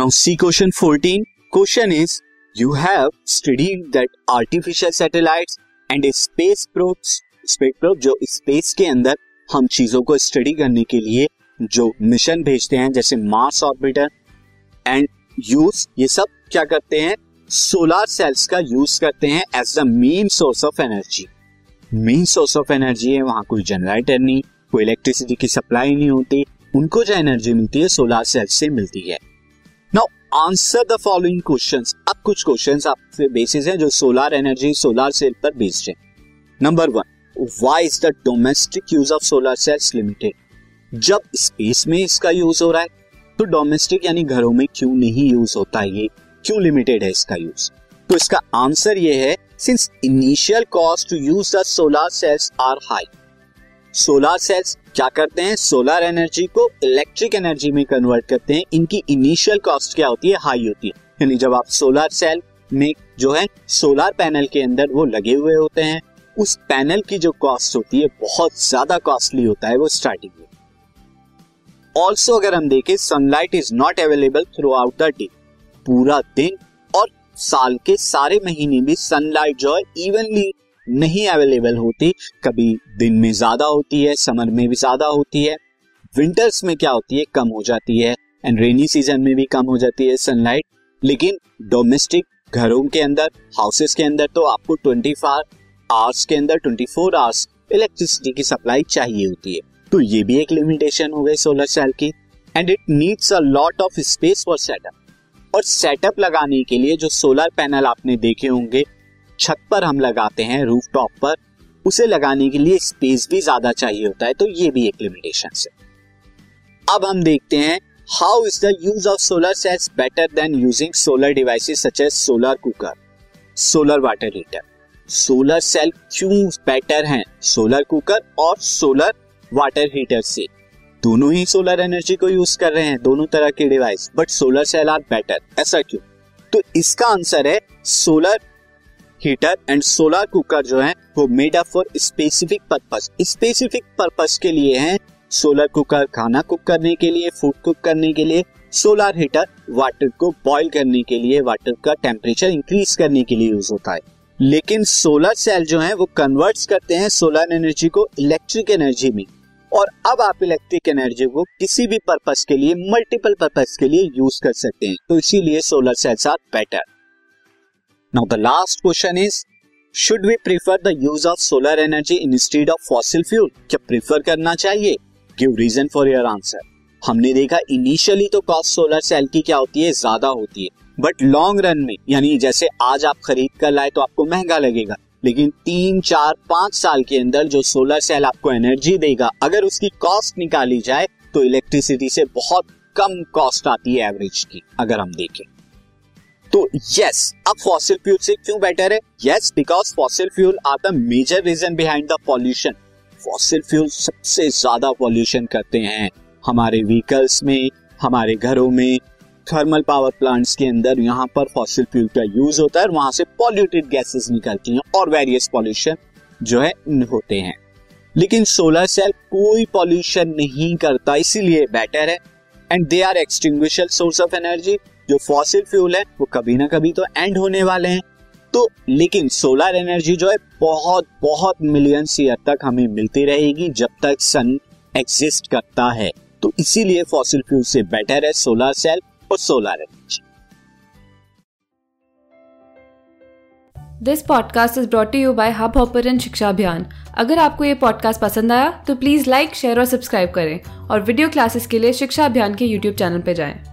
Now see question 14 question is you have studied that artificial satellites and space probes space probe जो space के अंदर हम चीज़ों को स्टडी करने के लिए जो मिशन भेजते हैं, जैसे मार्स ऑर्बिटर एंड यूज़ ये सब क्या करते हैं? सोलर सेल्स का यूज़ करते हैं as the main source of energy main source of energy है, वहाँ कोई जनरेटर नहीं, कोई इलेक्ट्रिसिटी की सप्लाई नहीं होती, उनको जो एनर्जी मिलती है सोलर सेल्स से मिलती है। Now answer the following questions अब कुछ क्वेश्चंस आपसे बेसिस हैं जो सोलर एनर्जी सोलर सेल पर बेस्ड है। Number one why is the domestic use of solar cells limited जब स्पेस में इसका यूज़ हो रहा है तो डोमेस्टिक यानी घरों में क्यों नहीं यूज़ होता है ये? क्यों लिमिटेड है इसका यूज़ तो इसका आंसर ये है since initial cost to use the solar cells are high solar cells क्या करते हैं? सोलर एनर्जी को इलेक्ट्रिक एनर्जी में कन्वर्ट करते हैं। इनकी इनिशियल कॉस्ट क्या होती है? हाई होती है। यानी जब आप सोलर सेल में जो है सोलर पैनल के अंदर वो लगे हुए होते हैं, उस पैनल की जो कॉस्ट होती है, बहुत ज़्यादा कॉस्टली होता है वो स्टार्टिंग में। ऑल्सो अगर हम देखें sunlight is not available throughout the day पूरा दिन और साल के सारे महीने में सनलाइट जो है इवनली नहीं अवेलेबल होती। कभी दिन में ज़्यादा होती है, समर में भी ज़्यादा होती है। विंटर्स में क्या होती है? कम हो जाती है। एंड रेनी सीज़न में भी कम हो जाती है सनलाइट लेकिन डोमेस्टिक घरों के अंदर हाउसेस के अंदर तो आपको 24 आवर्स के अंदर 24 आवर्स इलेक्ट्रिसिटी की सप्लाई चाहिए होती है। तो ये भी एक लिमिटेशन हो गई सोलर सेल की। And it needs a lot of space for setup और सेटअप लगाने के लिए जो सोलर पैनल आपने देखे होंगे छत पर हम लगाते हैं रूफ टॉप पर, उसे लगाने के लिए स्पेस भी ज़्यादा चाहिए होता है तो ये भी एक लिमिटेशन है अब हम देखते हैं how is the use of solar cells better than using solar devices such as solar cooker solar water heater solar cell क्यों बेटर हैं सोलर कुकर और सोलर वाटर हीटर से? दोनों ही सोलर एनर्जी को यूज़ कर रहे हैं, दोनों तरह के device but solar cell are better ऐसा क्यों? तो इसका आंसर है solar heater and solar cooker जो है, वो made up for specific purpose specific purpose के लिए है सोलर कुकर खाना कुक करने के लिए फ़ूड कुक करने के लिए सोलर हीटर वाटर को बॉईल करने के लिए वाटर का टेम्परेचर इंक्रीज करने के लिए यूज़ होता है. लेकिन सोलर सेल जो है, वो कन्वर्ट्स करते हैं सोलर एनर्जी को इलेक्ट्रिक एनर्जी में. और अब आप इलेक्ट्रिक एनर्जी को किसी भी पर्पस के लिए मल्टीपल पर्पस के लिए यूज़ कर सकते हैं. तो इसीलिए solar cells are better now the last question is should we prefer the use of solar energy instead of fossil fuel क्या प्रीफर करना चाहिए? Give reason for your answer हमने देखा इनिशियली तो कॉस्ट सोलर सेल की क्या होती है? ज़्यादा होती है. बट लॉन्ग रन में, यानी जैसे आज आप खरीद कर लाए तो आपको महँगा लगेगा. लेकिन तीन, चार, पाँच साल के अंदर जो सोलर सेल आपको एनर्जी देगा, अगर उसकी कॉस्ट निकाली जाए तो इलेक्ट्रिसिटी से बहुत कम कॉस्ट आती है एवरेज की, अगर हम देखें. तो यस अब फॉसिल फ्यूल से क्यों बेटर है? Yes because fossil fuel are the major reason behind the pollution fossil fuel सबसे ज़्यादा पॉल्यूशन करते हैं हमारे व्हीकल्स में, हमारे घरों में। थर्मल पावर प्लांट्स के अंदर यहाँ पर फॉसिल फ्यूल का यूज़ होता है और वहाँ से पॉल्यूटेड गैसेस निकलती हैं और वेरियस पॉल्यूशन जो है होते हैं। लेकिन सोलर सेल कोई पॉल्यूशन नहीं करता, इसीलिए बेटर है। And they are extinguishable source of energy जो फॉसिल फ्यूल है, वो कभी ना कभी तो एंड होने वाले हैं। तो लेकिन सोलर एनर्जी जो है, बहुत बहुत मिलियन ईयर तक हमें मिलती रहेगी जब तक सन एग्जिस्ट करता है। तो इसीलिए फॉसिल फ्यूल से बेटर है सोलर सेल और solar energy this podcast is brought you by hub hopper शिक्षा अभियान अगर आपको ये पॉडकास्ट पसंद आया तो प्लीज़ लाइक शेयर और सब्सक्राइब करें। और वीडियो क्लासेस के लिए शिक्षा अभियान के यूट्यूब चैनल पर जाएँ।